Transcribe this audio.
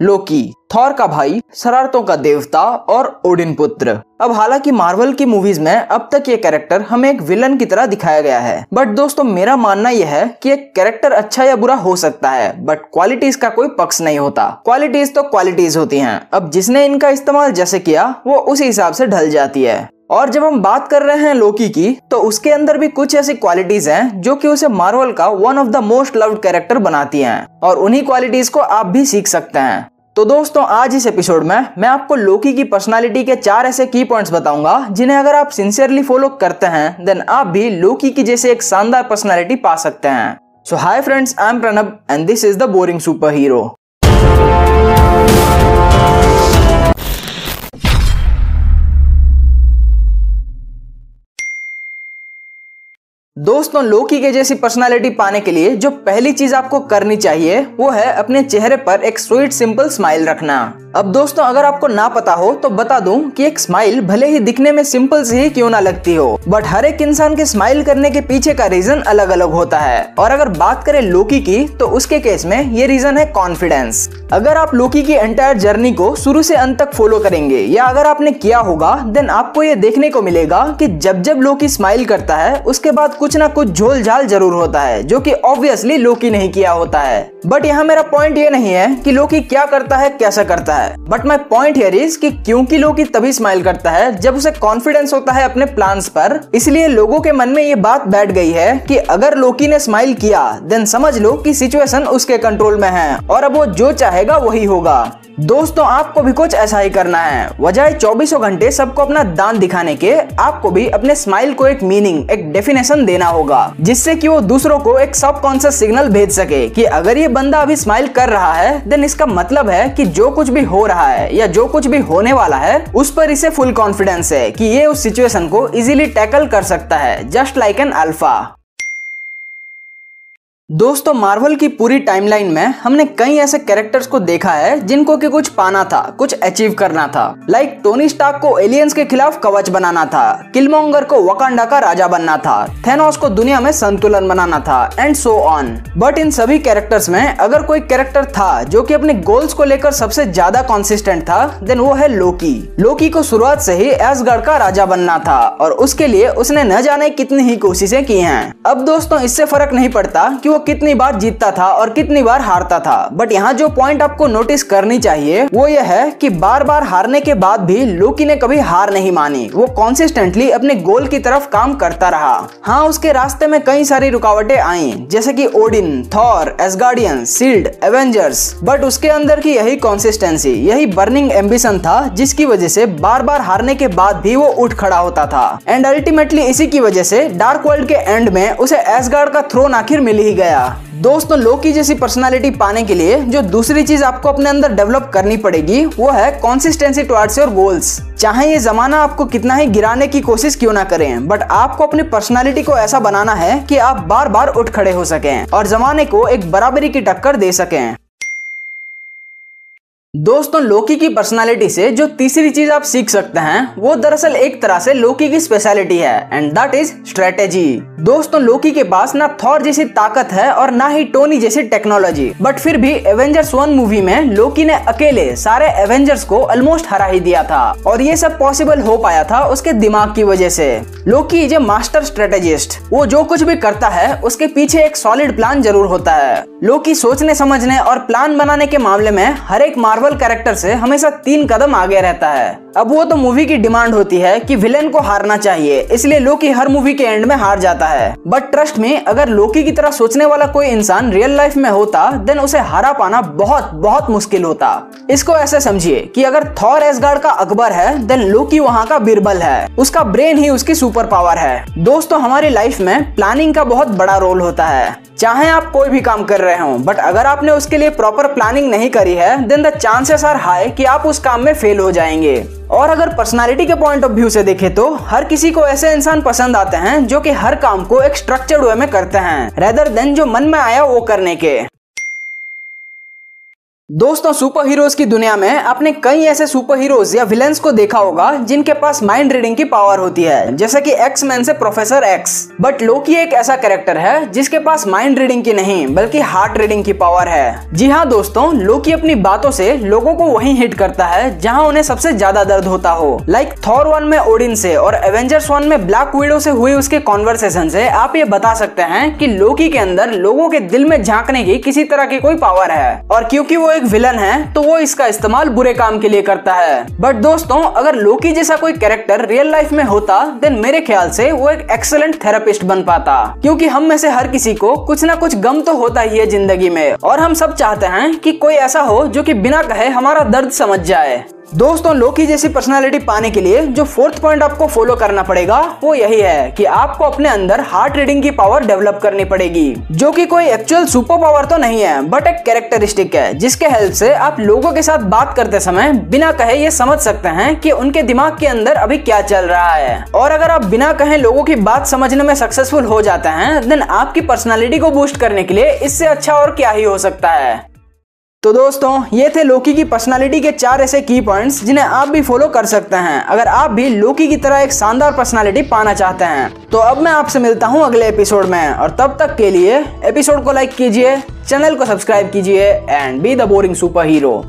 लोकी, Thor का भाई, शरारतों का देवता और ओडिन पुत्र। अब हालाँकि मार्वल की मूवीज़ में अब तक ये कैरेक्टर हमें एक विलन की तरह दिखाया गया है। बट दोस्तों, मेरा मानना यह है कि एक कैरेक्टर अच्छा या बुरा हो सकता है बट क्वालिटीज का कोई पक्ष नहीं होता। क्वालिटीज तो क्वालिटीज होती हैं। अब जिसने इनका इस्तेमाल जैसे किया, वो उसी हिसाब से ढल जाती है। और जब हम बात कर रहे हैं लोकी की तो उसके अंदर भी कुछ ऐसी क्वालिटीज हैं जो कि उसे मार्वल का one of the most loved character बनाती हैं। और उन्हीं क्वालिटीज को आप भी सीख सकते हैं। तो दोस्तों, आज इस एपिसोड में मैं आपको लोकी की पर्सनालिटी के चार ऐसे की पॉइंट्स बताऊँगा, जिन्हें अगर आप सिंसियरली फॉलो करते हैं देन आप भी लोकी की जैसे एक शानदार पर्सनालिटी पा सकते हैं। So hi friends I am Pranab and this is the boring super hero दोस्तों लोकी के जैसी पर्सनालिटी पाने के लिए जो पहली चीज़ आपको करनी चाहिए, वो है अपने चेहरे पर एक स्वीट सिंपल स्माइल रखना। अब दोस्तों, अगर आपको ना पता हो तो बता दूँ कि एक स्माइल भले ही दिखने में सिंपल से ही क्यों ना लगती हो बट हर एक इंसान के स्माइल करने के पीछे का रीजन अलग अलग होता है। और अगर बात करें लोकी की तो उसके केस में ये रीजन है कॉन्फिडेंस अगर आप लोकी की एंटायर जर्नी को शुरू से अंत तक फॉलो करेंगे, या अगर आपने किया होगा देन आपको ये देखने को मिलेगा कि जब जब लोकी स्माइल करता है, उसके बाद कुछ ना कुछ झोल झाल ज़रूर होता है, जो कि ऑब्वियसली लोकी नहीं किया होता है। बट यहाँ मेरा पॉइंट ये नहीं है कि लोकी क्या करता है, कैसा करता है। But my point here is कि क्योंकि लोकी तभी स्माइल करता है, जब उसे कॉन्फिडेंस होता है अपने प्लान्स पर, इसलिए लोगों के मन में ये बात बैठ गई है कि अगर लोकी ने स्माइल किया देन समझ लो कि सिचुएशन उसके कंट्रोल में है। और अब वो जो चाहेगा वही होगा। दोस्तों, आपको भी कुछ ऐसा ही करना है। वजह चौबीसों घंटे सबको अपना दान दिखाने के, आपको भी अपने स्माइल को एक मीनिंग एक डेफिनेशन देना होगा, जिससे कि वो दूसरों को एक सब कॉन्सियस सिग्नल भेज सके कि अगर ये बंदा अभी स्माइल कर रहा है देन इसका मतलब है कि जो कुछ भी हो रहा है या जो कुछ भी होने वाला है, उस पर इसे फुल कॉन्फिडेंस है कि ये उस सिचुएशन को इजिली टैकल कर सकता है जस्ट लाइक एन अल्फ़ा दोस्तों, मार्वल की पूरी टाइमलाइन में हमने कई ऐसे कैरेक्टर्स को देखा है, जिनको कि कुछ पाना था, कुछ अचीव करना था। लाइक टोनी स्टार्क को एलियंस के खिलाफ कवच बनाना था किलमोंगर को वकांडा का राजा बनना था थेनोस को दुनिया में संतुलन बनाना था and so on but in सभी कैरेक्टर्स में अगर कोई कैरेक्टर था, जो की अपने गोल्स को लेकर सबसे ज़्यादा कॉन्सिस्टेंट था देन वो है लोकी लोकी को शुरुआत से ही एसगढ़ का राजा बनना था, और उसके लिए उसने न जाने कितनी ही कोशिशें की हैं। अब दोस्तों, इससे फ़र्क नहीं पड़ता कि वो कितनी बार जीतता था और कितनी बार हारता था। बट यहाँ जो पॉइंट आपको नोटिस करनी चाहिए, वो ये है कि बार बार हारने के बाद भी लोकी ने कभी हार नहीं मानी। वो कॉन्सिस्टेंटली अपने गोल की तरफ़ काम करता रहा। हाँ उसके रास्ते में कई सारी रुकावटें आई, जैसे कि Odin Thor Asgardian shield Avengers but उसके अंदर की यही कॉन्सिस्टेंसी यही बर्निंग एम्बिशन था, जिसकी वजह से बार बार हारने के बाद भी वो उठ खड़ा होता था। एंड अल्टीमेटली इसी की वजह से डार्क वर्ल्ड के एंड में उसे एसगार्ड का थ्रोन आखिर मिल ही गया। दोस्तों लोकी जैसी पर्सनालिटी पाने के लिए जो दूसरी चीज़ आपको अपने अंदर डेवलप करनी पड़ेगी, वो है कॉन्सिस्टेंसी टुवर्ड्स योर गोल्स चाहे ये जमाना आपको कितना ही गिराने की कोशिश क्यों ना करें बट आपको अपनी पर्सनालिटी को ऐसा बनाना है कि आप बार बार उठ खड़े हो सकें और जमाने को एक बराबरी की टक्कर दे सकें। दोस्तों, लोकी की पर्सनालिटी से जो तीसरी चीज़ आप सीख सकते हैं, वो दरअसल एक तरह से लोकी की स्पेशलिटी है एंड दैट इज़ स्ट्रेटेजी दोस्तों, लोकी के पास ना थॉर जैसी ताकत है और ना ही टोनी जैसी टेक्नोलॉजी बट फिर भी एवेंजर्स वन मूवी में लोकी ने अकेले सारे एवेंजर्स को ऑलमोस्ट हरा ही दिया था, और ये सब पॉसिबल हो पाया था उसके दिमाग की वजह से. Loki is a master strategist वो जो कुछ भी करता है, उसके पीछे एक सॉलिड प्लान ज़रूर होता है. लोकी सोचने, समझने और प्लान बनाने के मामले में हर एक मार्वल कैरेक्टर से हमेशा तीन कदम आगे रहता है। अब वो तो मूवी की डिमांड होती है कि विलेन को हारना चाहिए, इसलिए लोकी हर मूवी के एंड में हार जाता है। बट ट्रस्ट में अगर लोकी की तरह सोचने वाला कोई इंसान रियल लाइफ में होता देन उसे हरा पाना बहुत बहुत मुश्किल होता। इसको ऐसे समझिए कि अगर थॉर एसगार्ड का अकबर है देन लोकी वहाँ का बिरबल है। उसका ब्रेन ही उसकी सुपर पावर है। दोस्तों, हमारी लाइफ में प्लानिंग का बहुत बड़ा रोल होता है। चाहे आप कोई भी काम कर रहे हो। बट अगर आपने उसके लिए प्रॉपर प्लानिंग नहीं करी है then the chances are high कि आप उस काम में फेल हो जाएँगे। और अगर पर्सनालिटी के पॉइंट ऑफ़ व्यू से देखें तो हर किसी को ऐसे इंसान पसंद आते हैं जो कि हर काम को एक स्ट्रक्चर्ड वे में करते हैं रेदर देन जो मन में आया वो करने के। दोस्तों सुपर हीरोज की दुनिया में आपने कई ऐसे सुपर हीरोज या विलेंस को देखा होगा, जिनके पास माइंड रीडिंग की पावर होती है, जैसे कि एक्स मैन से प्रोफेसर एक्स बट लोकी एक ऐसा कैरेक्टर है, जिसके पास माइंड रीडिंग की नहीं, बल्कि हार्ट रीडिंग की पावर है। जी हाँ दोस्तों लोकी अपनी बातों से लोगों को वही हिट करता है, जहाँ उन्हें सबसे ज़्यादा दर्द होता हो। लाइक थॉर वन में ओडिन से और एवेंजर्स वन में ब्लैक विडो से हुई उसके कॉन्वर्सेशन से, आप ये बता सकते हैं कि लोकी के अंदर लोगों के दिल में झांकने की किसी तरह की कोई पावर है। और क्योंकि वो एक विलन है तो वो इसका इस्तेमाल बुरे काम के लिए करता है। बट दोस्तों, अगर लोकी जैसा कोई कैरेक्टर रियल लाइफ में होता देन मेरे ख्याल से वो एक एक्सलेंट थेरेपिस्ट बन पाता। क्योंकि हम में से हर किसी को कुछ ना कुछ गम तो होता ही है ज़िंदगी में। और हम सब चाहते हैं कि कोई ऐसा हो जो कि बिना कहे हमारा दर्द समझ जाए। दोस्तों लोकी जैसी पर्सनालिटी पाने के लिए जो फोर्थ पॉइंट आपको फॉलो करना पड़ेगा, वो यही है कि आपको अपने अंदर हार्ट रीडिंग की पावर डेवलप करनी पड़ेगी, जो कि कोई एक्चुअल सुपर पावर तो नहीं है बट एक कैरेक्टरिस्टिक है, जिसके हेल्प से आप लोगों के साथ बात करते समय बिना कहे ये समझ सकते हैं कि उनके दिमाग के अंदर अभी क्या चल रहा है। और अगर आप बिना कहे लोगों की बात समझने में सक्सेसफुल हो जाते हैं देन आपकी पर्सनैलिटी को बूस्ट करने के लिए इससे अच्छा और क्या ही हो सकता है। तो दोस्तों, ये थे लोकी की पर्सनालिटी के चार ऐसे की पॉइंट्स जिन्हें आप भी फॉलो कर सकते हैं। अगर आप भी लोकी की तरह एक शानदार पर्सनालिटी पाना चाहते हैं तो अब मैं आपसे मिलता हूँ अगले एपिसोड में। और तब तक के लिए एपिसोड को लाइक कीजिए चैनल को सब्सक्राइब कीजिए and be the boring super hero